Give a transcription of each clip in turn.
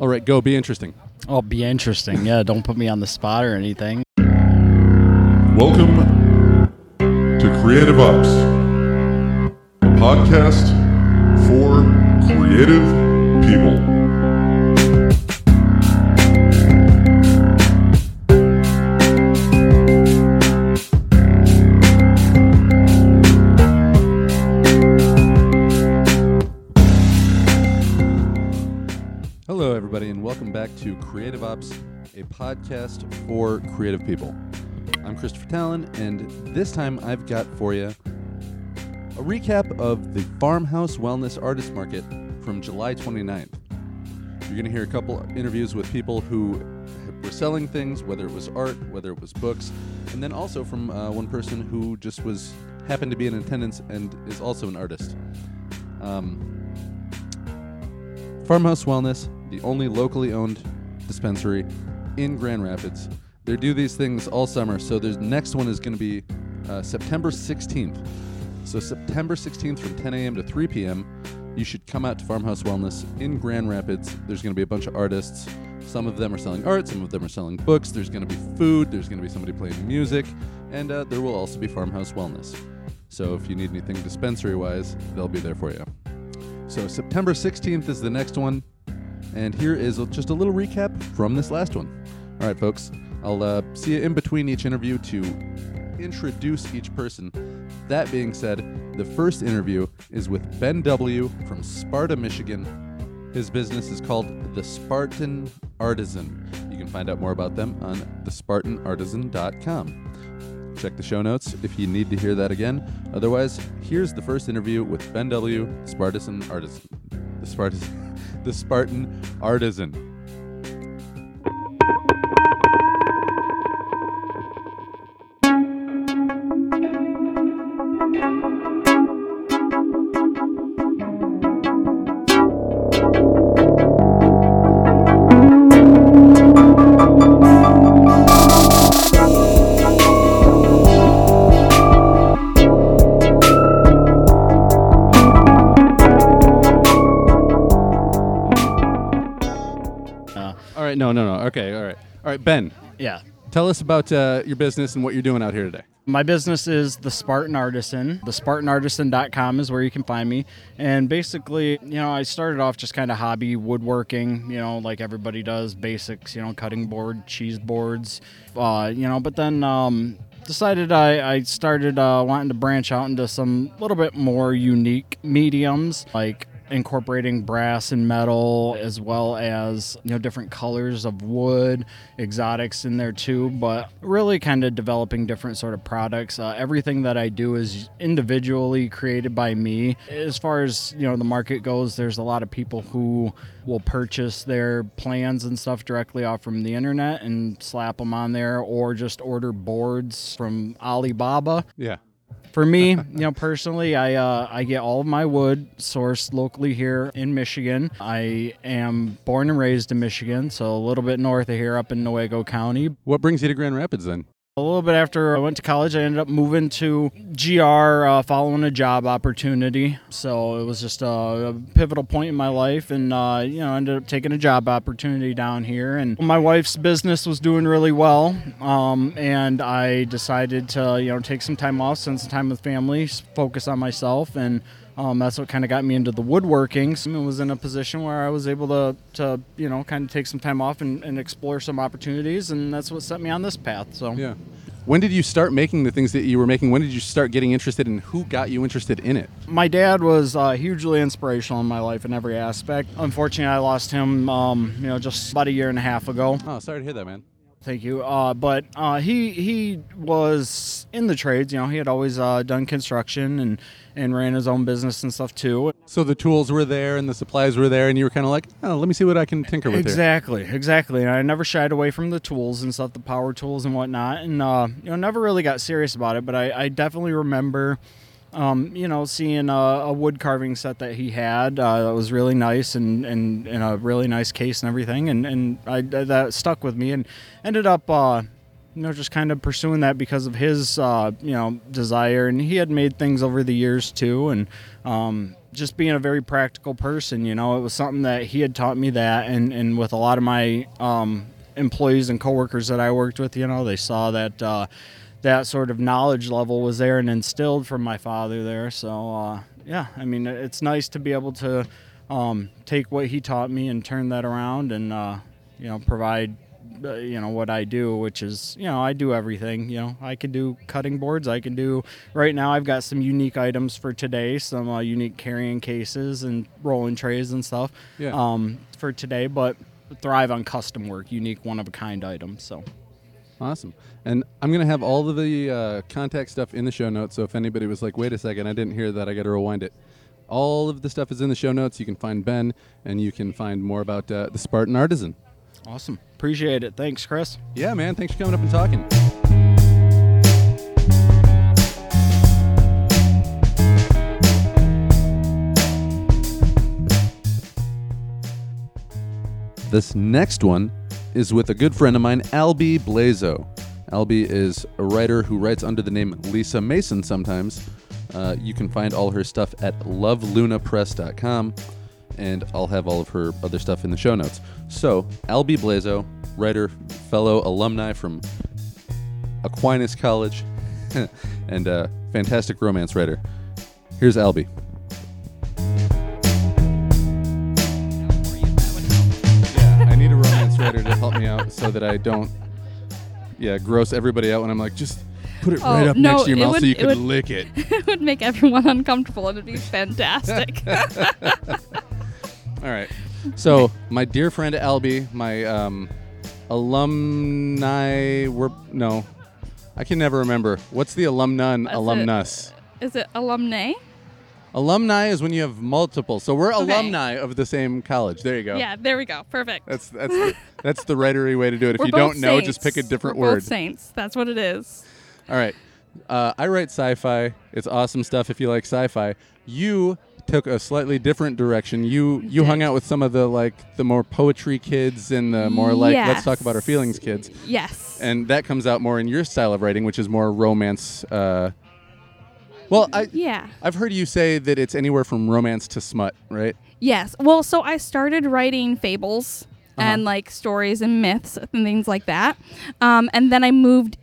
All right, go. Be interesting. Oh, be interesting. Yeah, don't put me on the spot or anything. Welcome to Creative Ops, a podcast for creative people. A podcast for creative people. I'm Christopher Tallon, and this time I've got for you a recap of the Pharmhouse Wellness Artist Market from July 29th. You're going to hear a couple interviews with people who were selling things, whether it was art, whether it was books, and then also from uh, one person who just was happened to be in attendance and is also an artist. Um, Pharmhouse Wellness, the only locally owned dispensary in Grand Rapids. They do these things all summer. So the next one is going to be uh, September 16th. So September 16th from 10 a.m. to 3 p.m. You should come out to Pharmhouse Wellness in Grand Rapids. There's going to be a bunch of artists. Some of them are selling art. Some of them are selling books. There's going to be food. There's going to be somebody playing music, and uh, there will also be Pharmhouse Wellness. So if you need anything dispensary-wise, they'll be there for you. So September 16th is the next one. And here is just a little recap from this last one. All right, folks, I'll uh, see you in between each interview to introduce each person. That being said, the first interview is with Ben W. from Sparta, Michigan. His business is called The Spartan Artisan. You can find out more about them on thespartanartisan.com. Check the show notes if you need to hear that again. Otherwise, here's the first interview with Ben W. Spartan Artisan. The Spartan, the Spartan Artisan. Right. Ben, yeah. tell us about uh, your business and what you're doing out here today. My business is the Spartan Artisan. The SpartanArtisan.com is where you can find me. And basically, you know, I started off just kind of hobby woodworking, you know, like everybody does, basics, you know, cutting board, cheese boards, uh, you know, but then um, decided I, I started uh, wanting to branch out into some little bit more unique mediums, like incorporating brass and metal as well as you know different colors of wood exotics in there too but really kind of developing different sort of products. Uh, everything that i do is individually created by me. As far as you know the market goes there's a lot of people who will purchase their plans and stuff directly off from the internet and slap them on there or just order boards from alibaba. Yeah. For me, you know, personally, I uh, I get all of my wood sourced locally here in Michigan. I am born and raised in Michigan, so a little bit north of here, up in Newaygo County. What brings you to Grand Rapids then? A little bit after I went to college, I ended up moving to GR, uh, following a job opportunity. So it was just a, a pivotal point in my life, and uh, you know, ended up taking a job opportunity down here. And my wife's business was doing really well, um, and I decided to you know take some time off, spend some time with family, focus on myself, and um, that's what kind of got me into the woodworking. So I was in a position where I was able to, to you know, kind of take some time off and, and explore some opportunities, and that's what set me on this path. So Yeah. When did you start making the things that you were making? When did you start getting interested in who got you interested in it? my dad was uh, hugely inspirational in my life in every aspect. Unfortunately, I lost him, um, you know, just about a year and a half ago. Oh, sorry to hear that, man. Thank you. Uh, but uh, he he was in the trades. You know, he had always uh, done construction and and ran his own business and stuff too. So the tools were there and the supplies were there, and you were kind of like, oh, let me see what I can tinker with here. Exactly, exactly. And I never shied away from the tools and stuff, the power tools and whatnot, and uh, you know, never really got serious about it. But I, I definitely remember, um, you know, seeing a, a wood carving set that he had uh, that was really nice and, and, and a really nice case and everything, and and I that stuck with me and ended up. Uh, you know, just kind of pursuing that because of his, uh, you know, desire, and he had made things over the years too, and um, just being a very practical person. You know, it was something that he had taught me that, and and with a lot of my um, employees and coworkers that I worked with, you know, they saw that. Uh, that sort of knowledge level was there and instilled from my father there. So uh, yeah, I mean, it's nice to be able to um, take what he taught me and turn that around and uh, you know provide you know what I do, which is you know I do everything. You know I can do cutting boards. I can do right now. I've got some unique items for today, some uh, unique carrying cases and rolling trays and stuff. Yeah. Um, for today, but thrive on custom work, unique one of a kind items. So. Awesome. And I'm to have all of the uh, contact stuff in the show notes. So if anybody was like, wait a second, I didn't hear that, I got to rewind it. All of the stuff is in the show notes. You can find Ben and you can find more about uh, the Spartan Artisan. Awesome. Appreciate it. Thanks, Chris. Yeah, man. Thanks for coming up and talking. This next one is with a good friend of mine, Alby Blazo. Alby is a writer who writes under the name Leesa Mason sometimes. Uh, you can find all her stuff at lovelunapress.com, and I'll have all of her other stuff in the show notes. So, Alby Blazo, writer, fellow alumni from Aquinas College, and a fantastic romance writer. Here's Alby. Yeah, I need a romance writer to help me out so that I don't, yeah, gross everybody out when I'm like, just put it right Oh, up no, next to your it mouth would- so you it can would- lick it. it would make everyone uncomfortable and it'd be fantastic. All right. So my dear friend Alby, my um, alumni were no, I can never remember. What's the alumnun That's alumnus? Is it alumni? Alumni is when you have multiple. So we're Okay. alumni of the same college. There you go. Yeah, there we go. Perfect. That's that's the, that's the writery way to do it. If We're you don't know, just pick a different We're word. Both saints. That's what it is. All right. Uh, I write sci-fi. It's awesome stuff if you like sci-fi. You took a slightly different direction. You you hung out with some of the like the more poetry kids and the more like let's talk about our feelings kids. Yes. And that comes out more in your style of writing, which is more romance. Uh, well, I yeah. I've heard you say that it's anywhere from romance to smut, right? Yes. Well, so I started writing fables Uh-huh. and like stories and myths and things like that. Um, and then I moved.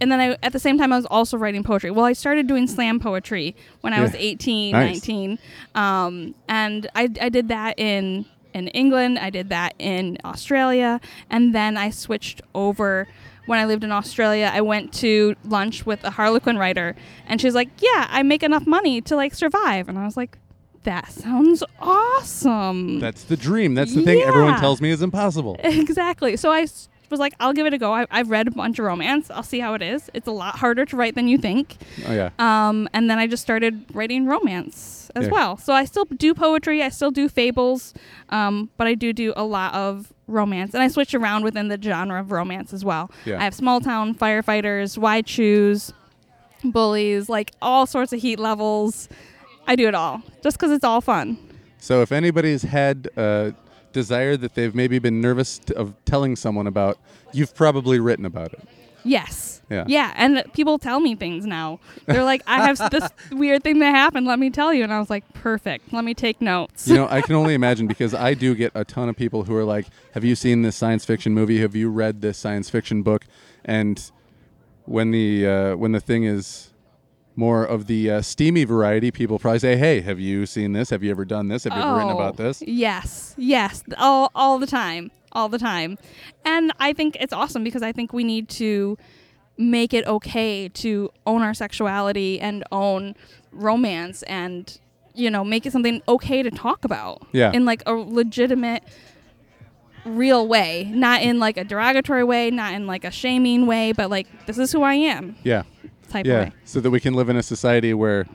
And then I, at the same time, I was also writing poetry. Well, I started doing slam poetry when I was 18, Nice. 19. Um, and I, I did that in, in England. I did that in Australia. And then I switched over. When I lived in Australia, I went to lunch with a Harlequin writer. And she's like, Yeah, I make enough money to like survive. And I was like, that sounds awesome. That's the dream. That's the thing everyone tells me is impossible. exactly. So I was like, I'll give it a go. I, I've read a bunch of romance. I'll see how it is. It's a lot harder to write than you think. Oh yeah. Um, and then I just started writing romance as Yeah. well. So I still do poetry. I still do fables, um, but I do do a lot of romance, and I switch around within the genre of romance as well. Yeah. I have small town firefighters, why choose, bullies, like all sorts of heat levels. I do it all just because it's all fun. So if anybody's had a desire that they've maybe been nervous t- of telling someone about, you've probably written about it. Yes. Yeah. Yeah, and people tell me things now. They're like, "I have this weird thing that happened. Let me tell you." And I was like, "Perfect. Let me take notes." You know, I can only imagine because I do get a ton of people who are like, "Have you seen this science fiction movie? Have you read this science fiction book?" And when the uh, when the thing is more of the uh, steamy variety, people probably say, "Hey, have you seen this? Have you ever done this? Have you ever written Oh, about this?" Yes, yes, all all the time, all the time, and I think it's awesome because I think we need to make it okay to own our sexuality and own romance and you know make it something okay to talk about Yeah. in like a legitimate real way not in like a derogatory way not in like a shaming way but like this is who i am Yeah, type yeah, way so that we can live in a society where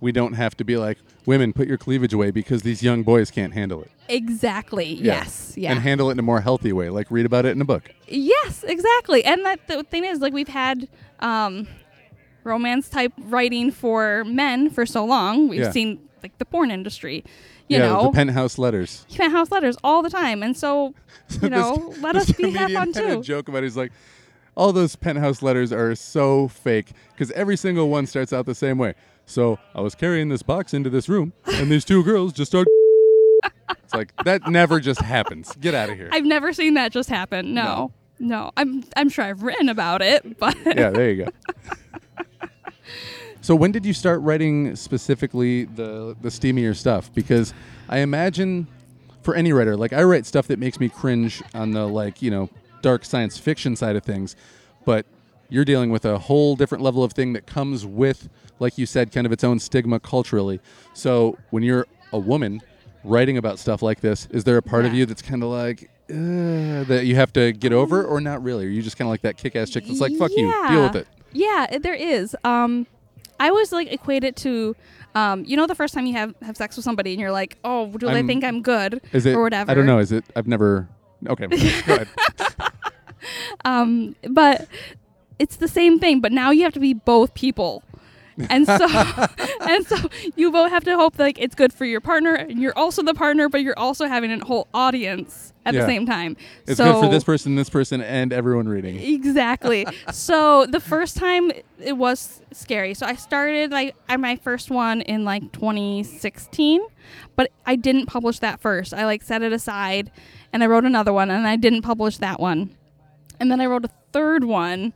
we don't have to be like, "Women, put your cleavage away," because these young boys can't handle it. exactly Yeah. yes yeah and handle it in a more healthy way. Like read about it in a book. Yes, exactly. And that the thing is, like, we've had um, romance type writing for men for so long. We've Yeah. seen like the porn industry, you yeah, know, the penthouse letters. penthouse letters all the time. And so, you know, let us be have fun had a too. joke about it. He's like, all those penthouse letters are so fake because every single one starts out the same way. So I was carrying this box into this room, and these two girls just started. it's like that never just happens. Get out of here. I've never seen that just happen. No. No. I'm I'm sure I've written about it, but yeah, there you go. so when did you start writing specifically the the steamier stuff? Because I imagine for any writer, like I write stuff that makes me cringe on the like, you know, dark science fiction side of things, but you're dealing with a whole different level of thing that comes with like you said kind of its own stigma culturally. So when you're a woman writing about stuff like this, is there a part of you that's kind of like uh, that you have to get over or not really? Are you just kind of like that kick-ass chick that's like fuck you, deal with it? Yeah, there is. Um, I always like equate it to, um, you know, the first time you have have sex with somebody and you're like, oh, do they I'm- think I'm good Is it or whatever? I don't know. Is it I've never Okay, go ahead. Um, but it's the same thing. But now you have to be both people. and so and so you both have to hope like it's good for your partner and you're also the partner but you're also having a whole audience at Yeah. the same time It's so good for this person, this person, and everyone reading. Exactly. so the first time it was scary. So I started like I my first one in like 2016, but I didn't publish that first. I like set it aside and I wrote another one and I didn't publish that one. And then I wrote a third one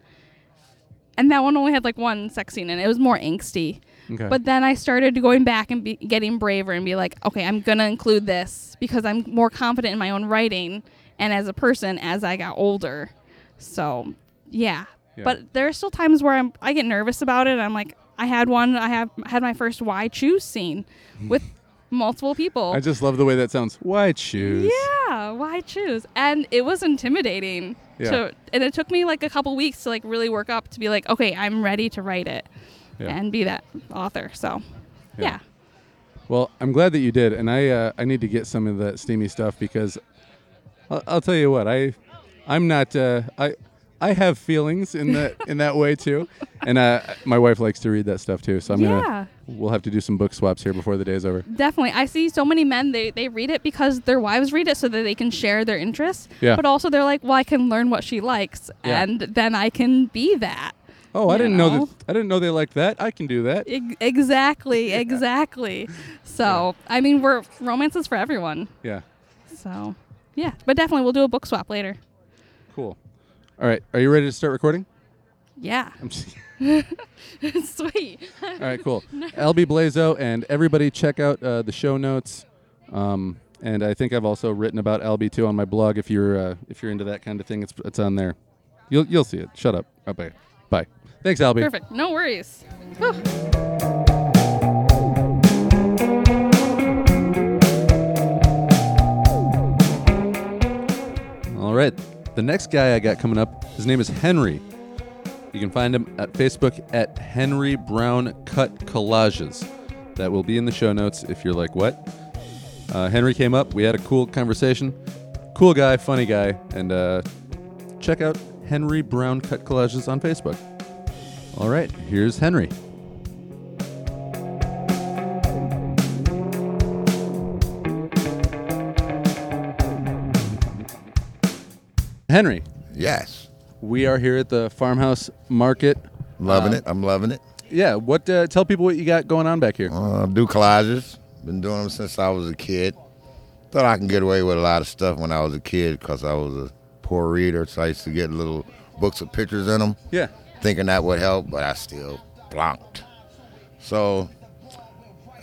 and that one only had like one sex scene and it was more angsty. Okay. But then I started going back and be, getting braver and be like, okay, I'm going to include this because I'm more confident in my own writing and as a person as I got older. So, yeah. Yeah. But there are still times where I'm I get nervous about it. I'm like, I had one, I have had my first why choose scene with multiple people. I just love the way that sounds. Why choose? Yeah, why choose? And it was intimidating. Yeah. To, and it took me like a couple weeks to like really work up to be like, okay, I'm ready to write it Yeah. and be that author. So, Yeah. yeah. Well, I'm glad that you did, and I uh, I need to get some of that steamy stuff because I'll, I'll tell you what I I'm not uh, I I have feelings in that in that way too, and uh, my wife likes to read that stuff too. So I'm Yeah. gonna we'll have to do some book swaps here before the day's over. Definitely. I see so many men they, they read it because their wives read it so that they can share their interests. Yeah. But also they're like, Well, I can learn what she likes Yeah. and then I can be that. Oh, I didn't know know? that. I didn't know they liked that. I can do that. Ex- exactly, exactly. So I mean we're romance is for everyone. Yeah. So yeah. But definitely we'll do a book swap later. Cool. All right. Are you ready to start recording? Yeah. Sweet. all right. Cool. Alby Blazo and everybody check out uh, the show notes. Um, and I think I've also written about Alby too on my blog. If you're uh, if you're into that kind of thing, it's it's on there. You'll you'll see it. Shut up. Oh, bye. Thanks, Alby. Perfect. No worries. Whew. All right. The next guy I got coming up, his name is Henry. You can find him at Facebook at Henry Brown Cut Collages. That will be in the show notes if you're like, what? Uh, Henry came up. We had a cool conversation. Cool guy, funny guy. And uh, check out Henry Brown Cut Collages on Facebook. All right. Here's Henry. Henry, Yes. we are here at the Pharmhouse market. Loving Uh, it. I'm loving it. Yeah, what? Uh, tell people what you got going on back here. Uh, do collages. Been doing them since I was a kid. Thought I can get away with a lot of stuff when I was a kid because I was a poor reader. So I used to get little books with pictures in them, Yeah, thinking that would help, but I still blanked. So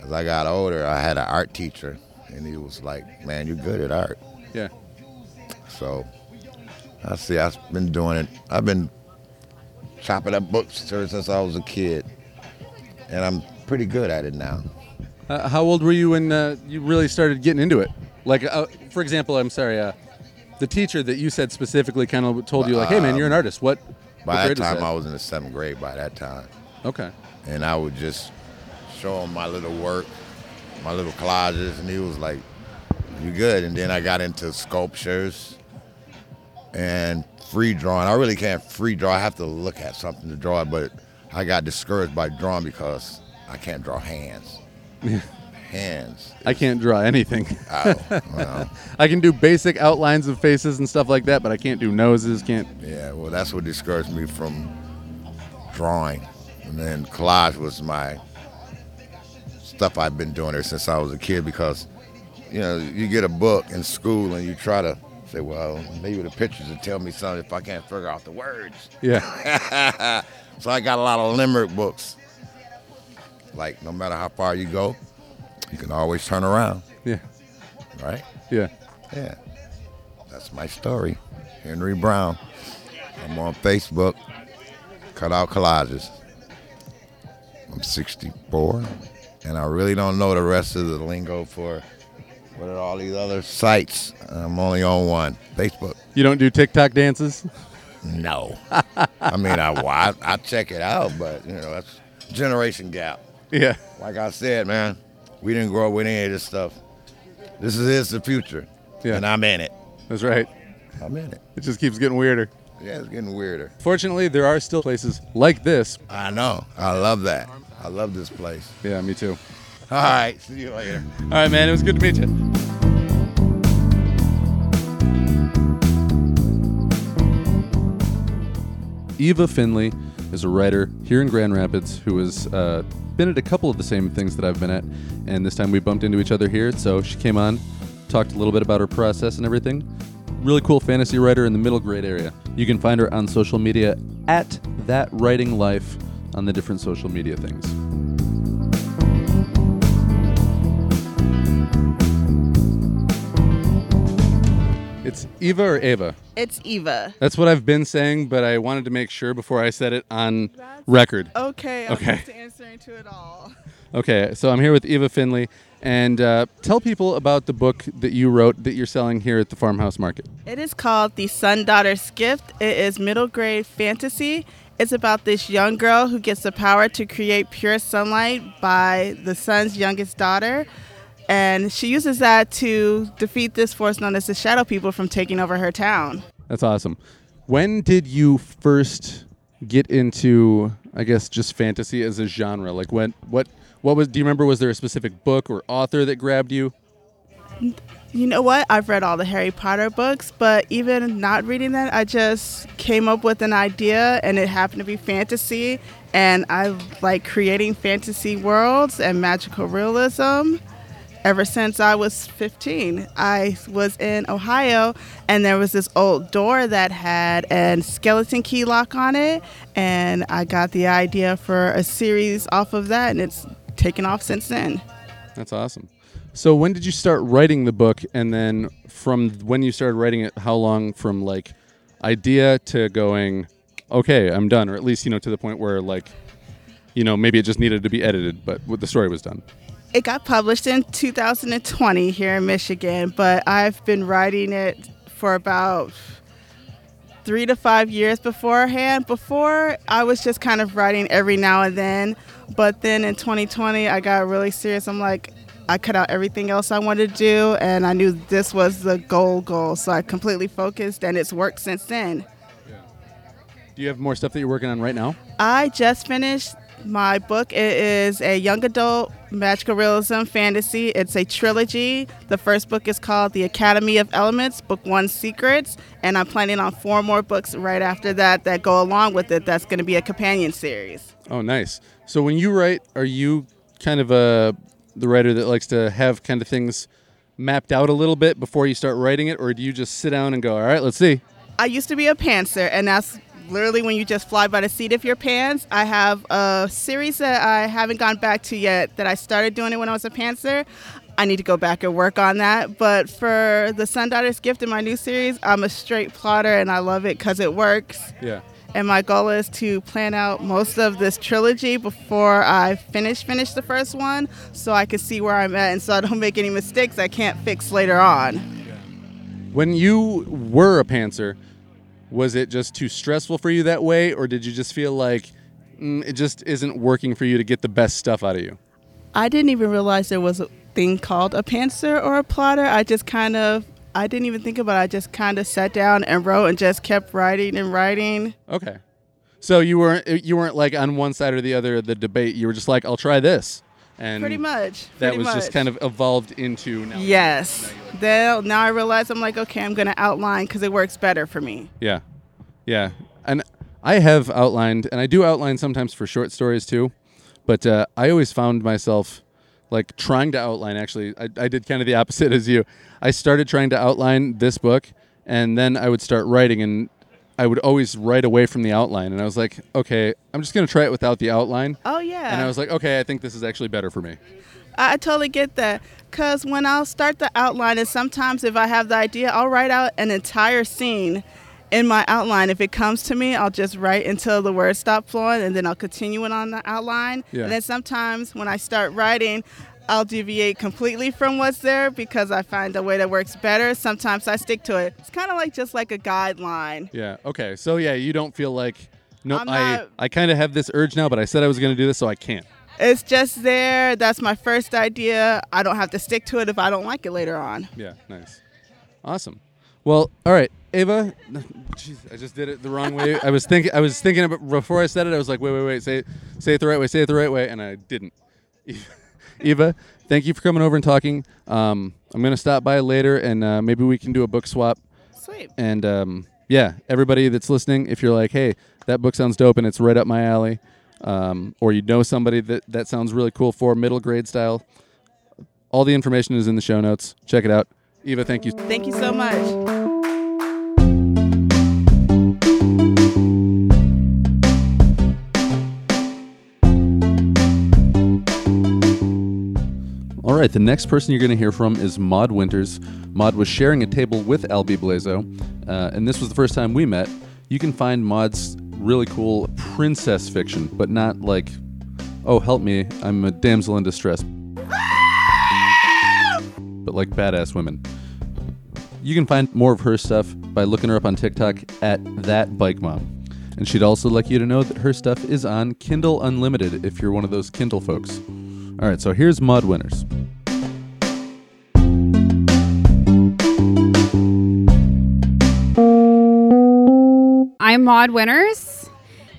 as I got older, I had an art teacher, and he was like, "Man, you're good at art." yeah. So I see. I've been doing it. I've been chopping up books ever since I was a kid, and I'm pretty good at it now. Uh, how old were you when uh, you really started getting into it? Like, uh, for example, I'm sorry, uh, the teacher that you said specifically kind of told you, like, "Hey, man, you're an artist." What? what By that grade was time, I was in the seventh grade. By that time, Okay. and I would just show him my little work, my little collages, and he was like, "You good?" And then I got into sculptures and free drawing. I really can't free draw. I have to look at something to draw but I got discouraged by drawing because I can't draw hands. hands. I can't draw anything. Oh, well, I can do basic outlines of faces and stuff like that, but I can't do noses. Can't. yeah. Well, that's what discouraged me from drawing, and then collage was my stuff I've been doing ever since I was a kid because you know you get a book in school and you try to say, well, maybe the pictures will tell me something if I can't figure out the words. Yeah. so I got a lot of limerick books. Like no matter how far you go, you can always turn around, Yeah. right? Yeah. Yeah. That's my story. Henry Brown. I'm on Facebook. Cut out collages. I'm 64, and I really don't know the rest of the lingo for what are all these other sites. I'm only on one, Facebook. You don't do TikTok dances? No. I mean, I, well, I I check it out, but you know that's generation gap. Yeah. Like I said, man, we didn't grow up with any of this stuff. This is is the future, Yeah. and I'm in it. That's right. I'm in it. It just keeps getting weirder. Yeah, it's getting weirder. Fortunately, there are still places like this. I know. I love that. I love this place. Yeah, me too. All right. See you later. All right, man. It was good to meet you. Eva Finley is a writer here in Grand Rapids who has uh, been at a couple of the same things that I've been at, and this time we bumped into each other here. So she came on, talked a little bit about her process and everything. Really cool fantasy writer in the middle grade area. You can find her on social media at That Writing Life on the different social media things. It's Eva or Ava? It's Eva. That's what I've been saying, but I wanted to make sure before I said it on record. Okay, I'm Okay. just answering to it all. Okay, so I'm here with Eva Finley, and uh, tell people about the book that you wrote that you're selling here at the Pharmhouse Market. It is called The Sun Daughter's Gift. It is middle grade fantasy. It's about this young girl who gets the power to create pure sunlight by the sun's youngest daughter. And she uses that to defeat this force known as the Shadow People from taking over her town. That's awesome. When did you first get into, I guess, just fantasy as a genre? Like, when, what, what was? Do you remember? Was there a specific book or author that grabbed you? You know what? I've read all the Harry Potter books, but even not reading that, I just came up with an idea and it happened to be fantasy. And I like creating fantasy worlds and magical realism ever since I was 15. I was in Ohio and there was this old door that had a skeleton key lock on it. And I got the idea for a series off of that, and it's taken off since then. That's awesome. So when did you start writing the book, and then from when you started writing it, how long from like idea to going, okay, I'm done, or at least you know to the point where like, you know, maybe it just needed to be edited, but the story was done. It got published in 2020 here in Michigan, but I've been writing it for about three to five years beforehand. Before, I was just kind of writing every now and then, but then in 2020, I got really serious. I'm like, I cut out everything else I wanted to do, and I knew this was the goal goal. So I completely focused, and it's worked since then. Do you have more stuff that you're working on right now? I just finished my book. It is a young adult magical realism fantasy. It's a trilogy. The first book is called The Academy of Elements, Book One Secrets, and I'm planning on four more books right after that that go along with it. That's going to be a companion series. Oh, nice. So when you write, are you kind of a the writer that likes to have kind of things mapped out a little bit before you start writing it, or do you just sit down and go, all right, let's see? I used to be a pantser, and that's literally when you just fly by the seat of your pants. I have a series that I haven't gone back to yet that I started doing it when I was a pantser. I need to go back and work on that. But for the Sun Daughter's Gift in my new series, I'm a straight plotter and I love it because it works. Yeah. And my goal is to plan out most of this trilogy before I finish finish the first one so I can see where I'm at and so I don't make any mistakes I can't fix later on. When you were a pantser, was it just too stressful for you that way, or did you just feel like mm, it just isn't working for you to get the best stuff out of you? I didn't even realize there was a thing called a pantser or a plotter. I just kind of, I didn't even think about it. I just kind of sat down and wrote and just kept writing and writing. Okay. So you weren't you weren't like on one side or the other of the debate. You were just like, I'll try this. And Pretty much. that pretty was just kind of evolved into now. Yes. Then now I realize I'm like, okay, I'm gonna outline because it works better for me. Yeah, yeah, and I have outlined, and I do outline sometimes for short stories too, but uh, I always found myself like trying to outline. Actually, I, I did kind of the opposite as you. I started trying to outline this book, and then I would start writing, and I would always write away from the outline, and I was like, okay, I'm just gonna try it without the outline. Oh yeah. And I was like, okay, I think this is actually better for me. I totally get that. Because when I'll start the outline, and sometimes if I have the idea, I'll write out an entire scene in my outline. If it comes to me, I'll just write until the words stop flowing, and then I'll continue it on the outline. Yeah. And then sometimes when I start writing, I'll deviate completely from what's there because I find a way that works better. Sometimes I stick to it. It's kind of like just like a guideline. Yeah. Okay. So yeah, you don't feel like no, I'm I not- I kind of have this urge now, but I said I was gonna do this, so I can't. It's just there. That's my first idea. I don't have to stick to it if I don't like it later on. Yeah, nice. Awesome. Well, all right, Ava. Jeez, I just did it the wrong way. I was thinking. I was thinking about before I said it. I was like, wait, wait, wait. Say, it, say it the right way. Say it the right way, and I didn't. Eva, thank you for coming over and talking. Um, I'm gonna stop by later, and uh, maybe we can do a book swap. Sweet. And um, yeah, everybody that's listening, if you're like, hey, that book sounds dope and it's right up my alley, um, or you know somebody that that sounds really cool for middle grade style, all the information is in the show notes. Check it out. Eva, thank you. Thank you so much. Right, the next person you're going to hear from is Maude Winters. Maude was sharing a table with Alby Blazo, uh, and this was the first time we met. You can find Maude's really cool princess fiction, but not like, oh, help me, I'm a damsel in distress. But like badass women. You can find more of her stuff by looking her up on TikTok at that bike mom. And she'd also like you to know that her stuff is on Kindle Unlimited if you're one of those Kindle folks. All right, so here's Maude Winters. I'm Maude Winters.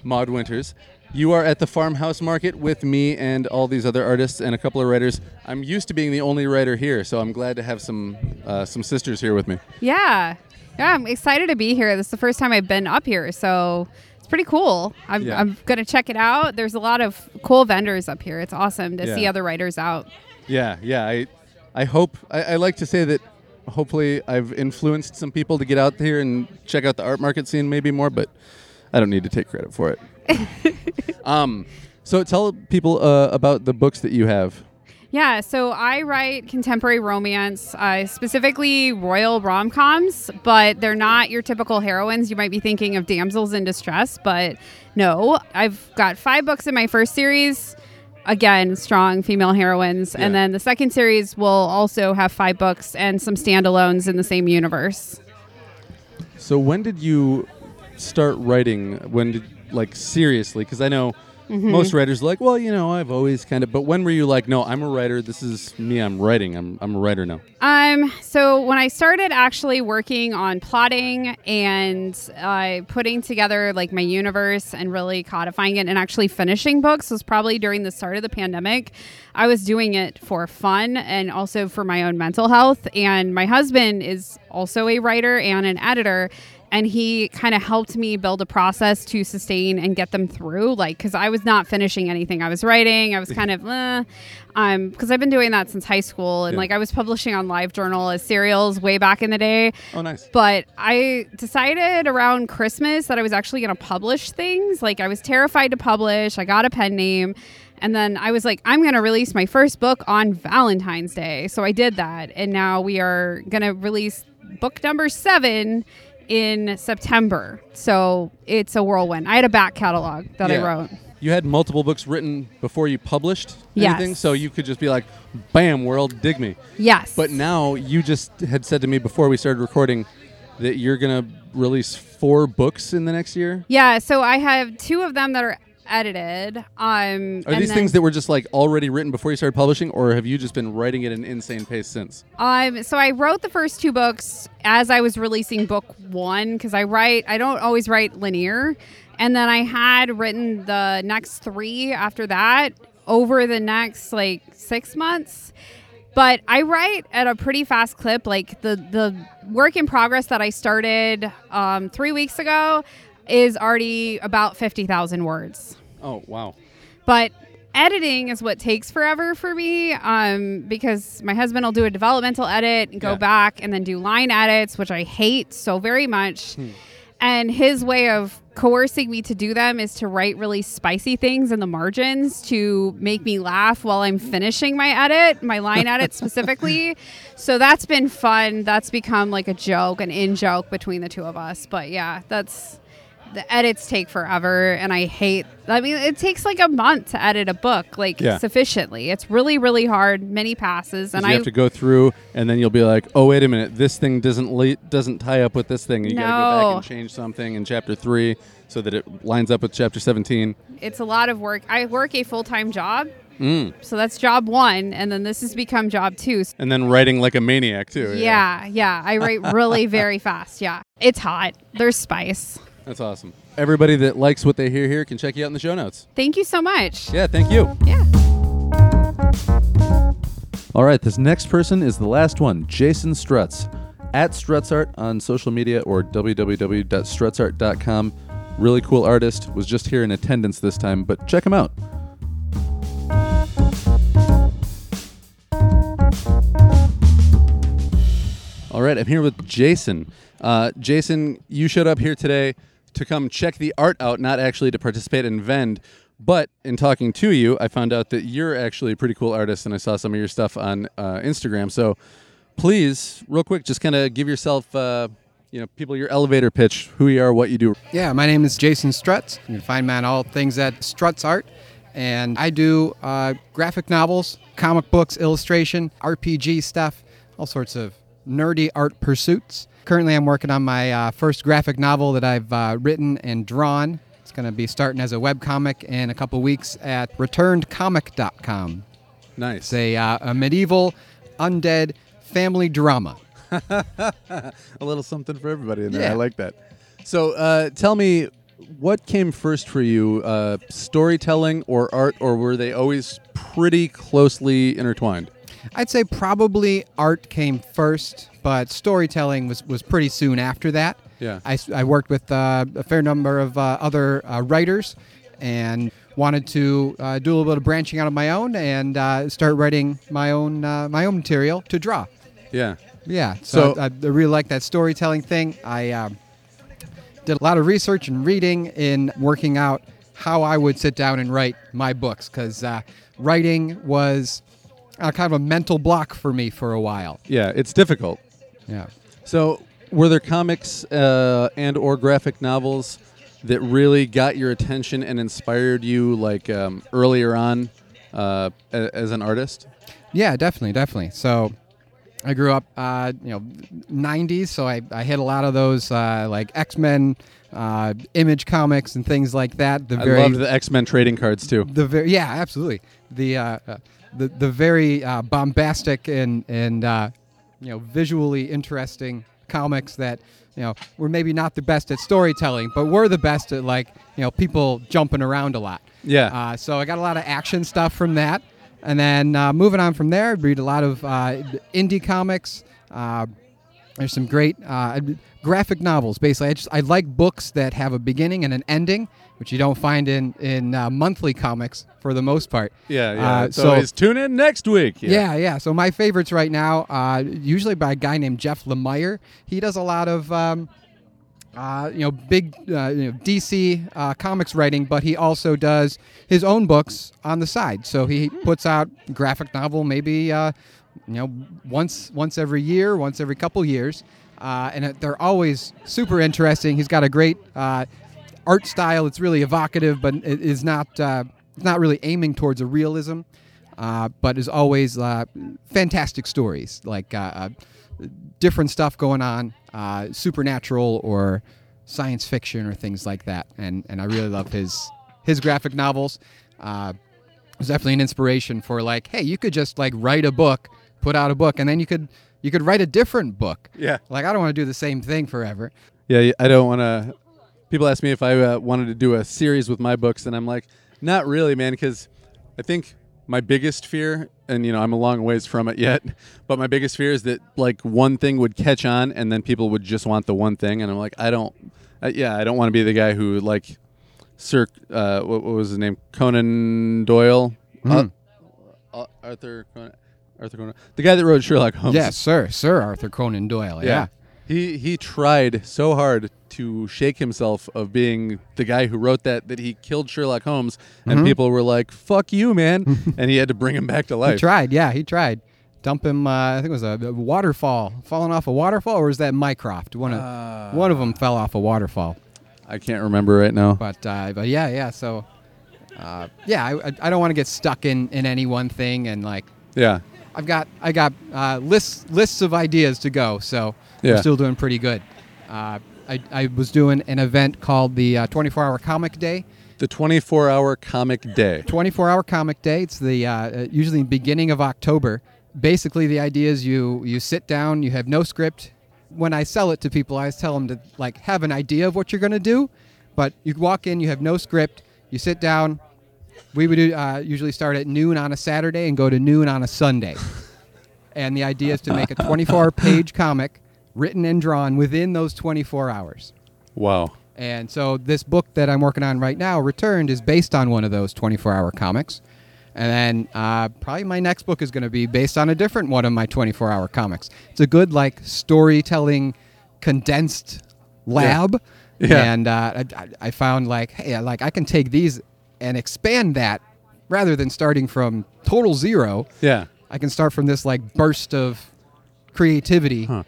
Maude Winters. You are at the Pharmhouse market with me and all these other artists and a couple of writers. I'm used to being the only writer here, so I'm glad to have some uh, some sisters here with me. Yeah. Yeah, I'm excited to be here. This is the first time I've been up here, so it's pretty cool. I'm, Yeah. I'm going to check it out. There's a lot of cool vendors up here. It's awesome to see other writers out. Yeah, yeah. I I hope I, I like to say that hopefully I've influenced some people to get out here and check out the art market scene maybe more, but I don't need to take credit for it. um, so tell people uh, about the books that you have. Yeah, so I write contemporary romance, uh, specifically royal rom coms, but they're not your typical heroines. You might be thinking of damsels in distress, but no. I've got five books in my first series. Again, strong female heroines. And then the second series will also have five books and some standalones in the same universe. So when did you start writing? When did like seriously? Because I know Mm-hmm. most writers are like, well, you know, I've always kind of. But when were you like, no, I'm a writer. This is me. I'm writing. I'm I'm a writer now. Um, so when I started actually working on plotting and uh, putting together like my universe and really codifying it and actually finishing books was probably during the start of the pandemic. I was doing it for fun and also for my own mental health. And my husband is also a writer and an editor. And he kind of helped me build a process to sustain and get them through. Like, because I was not finishing anything. I was writing. I was kind of, eh, um, because I've been doing that since high school. And Yeah. like, I was publishing on LiveJournal as serials way back in the day. Oh, nice. But I decided around Christmas that I was actually going to publish things. Like, I was terrified to publish. I got a pen name. And then I was like, I'm going to release my first book on Valentine's Day. So I did that. And now we are going to release book number seven in September. So it's a whirlwind. I had a back catalog that I wrote. You had multiple books written before you published Yes. anything, so you could just be like, "Bam, world, dig me." Yes. But now you just had said to me before we started recording that you're gonna release four books in the next year. yeah. So I have two of them that are edited. Um, Are these then- things that were just like already written before you started publishing, or have you just been writing at an insane pace since? Um, so I wrote the first two books as I was releasing book one because I write. I don't always write linear, and then I had written the next three after that over the next like six months. But I write at a pretty fast clip. Like the the work in progress that I started um, three weeks ago is already about fifty thousand words. Oh wow. But editing is what takes forever for me um, because my husband will do a developmental edit and go Yeah. back and then do line edits, which I hate so very much. Hmm. And his way of coercing me to do them is to write really spicy things in the margins to make me laugh while I'm finishing my edit, my line edit specifically. So that's been fun. That's become like a joke, an in joke between the two of us. But yeah, that's the edits take forever and I hate I mean it takes like a month to edit a book like Yeah. sufficiently. It's really really hard, many passes and you I have to go through, and then you'll be like, "Oh, wait a minute, this thing doesn't le- doesn't tie up with this thing." You gotta go back and change something in chapter three so that it lines up with chapter seventeen. it's a lot of work. I work a full-time job. Mm. So that's job 1 and then this has become job 2. And then writing like a maniac too. Yeah, yeah. I write really very fast. Yeah. It's hot. There's spice. That's awesome. Everybody that likes what they hear here can check you out in the show notes. Thank you so much. Yeah, thank you. Yeah. All right, this next person is the last one, Jason Strutz. At Strutzart on social media or www.strutzart.com. Really cool artist. Was just here in attendance this time, but check him out. All right, I'm here with Jason. Uh, Jason, you showed up here today to come check the art out, not actually to participate in Vend. But in talking to you, I found out that you're actually a pretty cool artist, and I saw some of your stuff on uh, Instagram. So please, real quick, just kind of give yourself, uh, you know, people your elevator pitch, who you are, what you do. Yeah, my name is Jason Strutz. You can find me on all things at Strutz Art. And I do uh, graphic novels, comic books, illustration, RPG stuff, all sorts of nerdy art pursuits. Currently, I'm working on my uh, first graphic novel that I've uh, written and drawn. It's going to be starting as a webcomic in a couple weeks at returnedcomic.com. Nice. It's a, uh, a medieval undead family drama. a little something for everybody in there. Yeah. I like that. So uh, tell me, what came first for you, uh, storytelling or art, or were they always pretty closely intertwined? I'd say probably art came first, but storytelling was, was pretty soon after that. Yeah. I, I worked with uh, a fair number of uh, other uh, writers and wanted to uh, do a little bit of branching out of my own and uh, start writing my own uh, my own material to draw. Yeah. Yeah, so, So- I, I really like that storytelling thing. I um, did a lot of research and reading in working out how I would sit down and write my books because uh, writing was uh, kind of a mental block for me for a while. Yeah, it's difficult. Yeah. So, were there comics uh, and or graphic novels that really got your attention and inspired you, like um, earlier on uh, a- as an artist? Yeah, definitely, definitely. So I grew up, uh, you know, 90s, so I, I hit a lot of those uh, like X Men, uh, Image comics, and things like that. The I very, loved the X Men trading cards too. the very, yeah, absolutely. The uh, uh, the the very uh, bombastic and and uh, you know visually interesting comics that you know were maybe not the best at storytelling, but were the best at like you know people jumping around a lot. Yeah. Uh, so I got a lot of action stuff from that, and then uh, moving on from there, I read a lot of uh, indie comics. There's some great uh, graphic novels. Basically, I just I like books that have a beginning and an ending, which you don't find in in uh, monthly comics for the most part. Yeah, yeah. Uh, so always tune in next week. yeah, yeah. So my favorites right now, uh, usually by a guy named Jeff Lemire. He does a lot of, um, uh, you know, big uh, you know, DC uh, comics writing, but he also does his own books on the side. So he puts out graphic novel maybe, uh, you know, once once every year, once every couple years, uh, and they're always super interesting. He's got a great uh, art style. It's really evocative, but it is not uh, it's not really aiming towards a realism uh, but is always uh, fantastic stories, like uh, uh, different stuff going on, uh, supernatural or science fiction or things like that. And and I really love his his graphic novels. Uh, it was definitely an inspiration for like, hey, you could just like write a book, put out a book, and then you could you could write a different book. Yeah. Like I don't want to do the same thing forever. Yeah, I don't want to. People ask me if I uh, wanted to do a series with my books, and I'm like, not really, man, because I think my biggest fear, and you know, I'm a long ways from it yet, but my biggest fear is that like one thing would catch on, and then people would just want the one thing, and I'm like, I don't, uh, yeah, I don't want to be the guy who like, Sir, uh, what, what was his name, Conan Doyle, Mhm. uh, uh, Arthur Conan, Arthur Conan, the guy that wrote Sherlock Holmes. Yes, sir, Sir Arthur Conan Doyle. Yeah. He he tried so hard to shake himself of being the guy who wrote that that he killed Sherlock Holmes, and Mhm. people were like, "Fuck you, man," and he had to bring him back to life. He tried. Yeah, he tried. Dump him. Uh, I think it was a, a waterfall, falling off a waterfall, or was that Mycroft? One of one of them fell off a waterfall. I can't remember right now. But uh, but yeah, yeah. So uh, yeah, I, I- I don't want to get stuck in in any one thing, and like Yeah, I've got I got uh, lists lists of ideas to go. So Yeah. I'm still doing pretty good. Uh, I, I was doing an event called the uh, 24 Hour Comic Day. the 24-hour comic day. 24 hour comic day. It's the uh, uh, usually the beginning of October. Basically, the idea is you you sit down, you have no script. When I sell it to people, I always tell them to like have an idea of what you're going to do, but you walk in, you have no script, you sit down. We would uh, usually start at noon on a Saturday and go to noon on a Sunday. and the idea is to make a 24 page comic written and drawn within those 24 hours. Wow. And so this book that I'm working on right now, Returned, is based on one of those 24-hour comics. And then uh, probably my next book is going to be based on a different one of my 24-hour comics. It's a good like storytelling, condensed lab. Yeah. And uh, I, I- I found like, hey, like I can take these and expand that rather than starting from total zero. Yeah. I can start from this like burst of creativity. Huh. and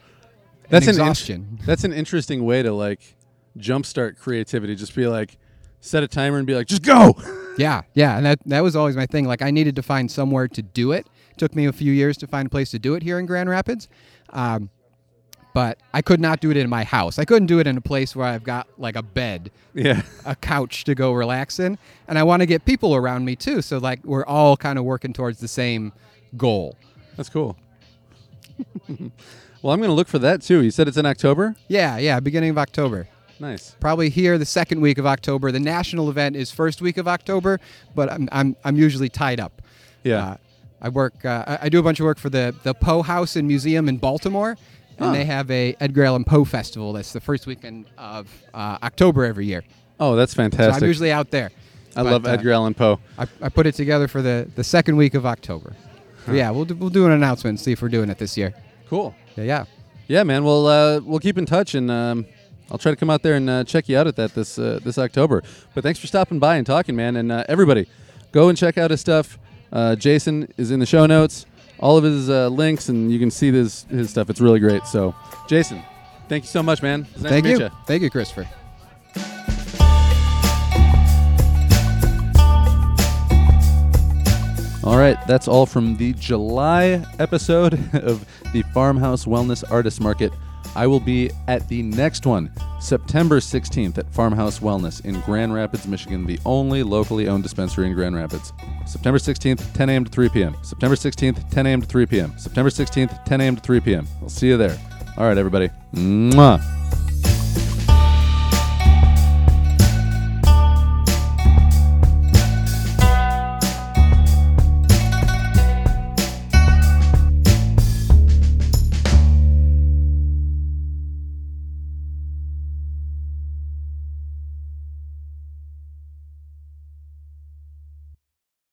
That's an int- exhaustion. that's an interesting way to like jumpstart creativity. Just be like, set a timer and be like, just go. Yeah, yeah, and that that was always my thing. Like I needed to find somewhere to do it. Took me a few years to find a place to do it here in Grand Rapids, um, but I could not do it in my house. I couldn't do it in a place where I've got like a bed, Yeah. a couch to go relax in, and I want to get people around me too. So like we're all kind of working towards the same goal. That's cool. well, I'm going to look for that too. You said it's in October? Yeah, yeah, beginning of October. Nice. Probably here the second week of October. The national event is first week of October, but I'm I'm, I'm usually tied up. Yeah. Uh, I work. Uh, I, I do a bunch of work for the the Poe House and Museum in Baltimore, and Huh. they have a Edgar Allan Poe festival. That's the first weekend of uh, October every year. Oh, that's So fantastic. I'm usually out there. I But, love uh, Edgar Allan Poe. I, I put it together for the, the second week of October. So yeah, we'll do, we'll do an announcement and see if we're doing it this year. Cool. Yeah, yeah. Yeah, man. Well, uh, we'll keep in touch, and um, I'll try to come out there and uh, check you out at that this uh, this October. But thanks for stopping by and talking, man. And uh, everybody, go and check out his stuff. Uh, Jason is in the show notes. All of his uh, links, and you can see his his stuff. It's really great. So, Jason, thank you so much, man. Nice Thank you. ya. Thank you, Christopher. All right, that's all from the July episode of the Pharmhouse Wellness Artist Market. I will be at the next one, September 16th at Pharmhouse Wellness in Grand Rapids, Michigan, the only locally owned dispensary in Grand Rapids. September 16th, 10 a.m. to 3 p.m. September 16th, 10 a.m. to 3 p.m. September 16th, 10 a.m. to 3 p.m. I'll see you there. All right, everybody. Mwah.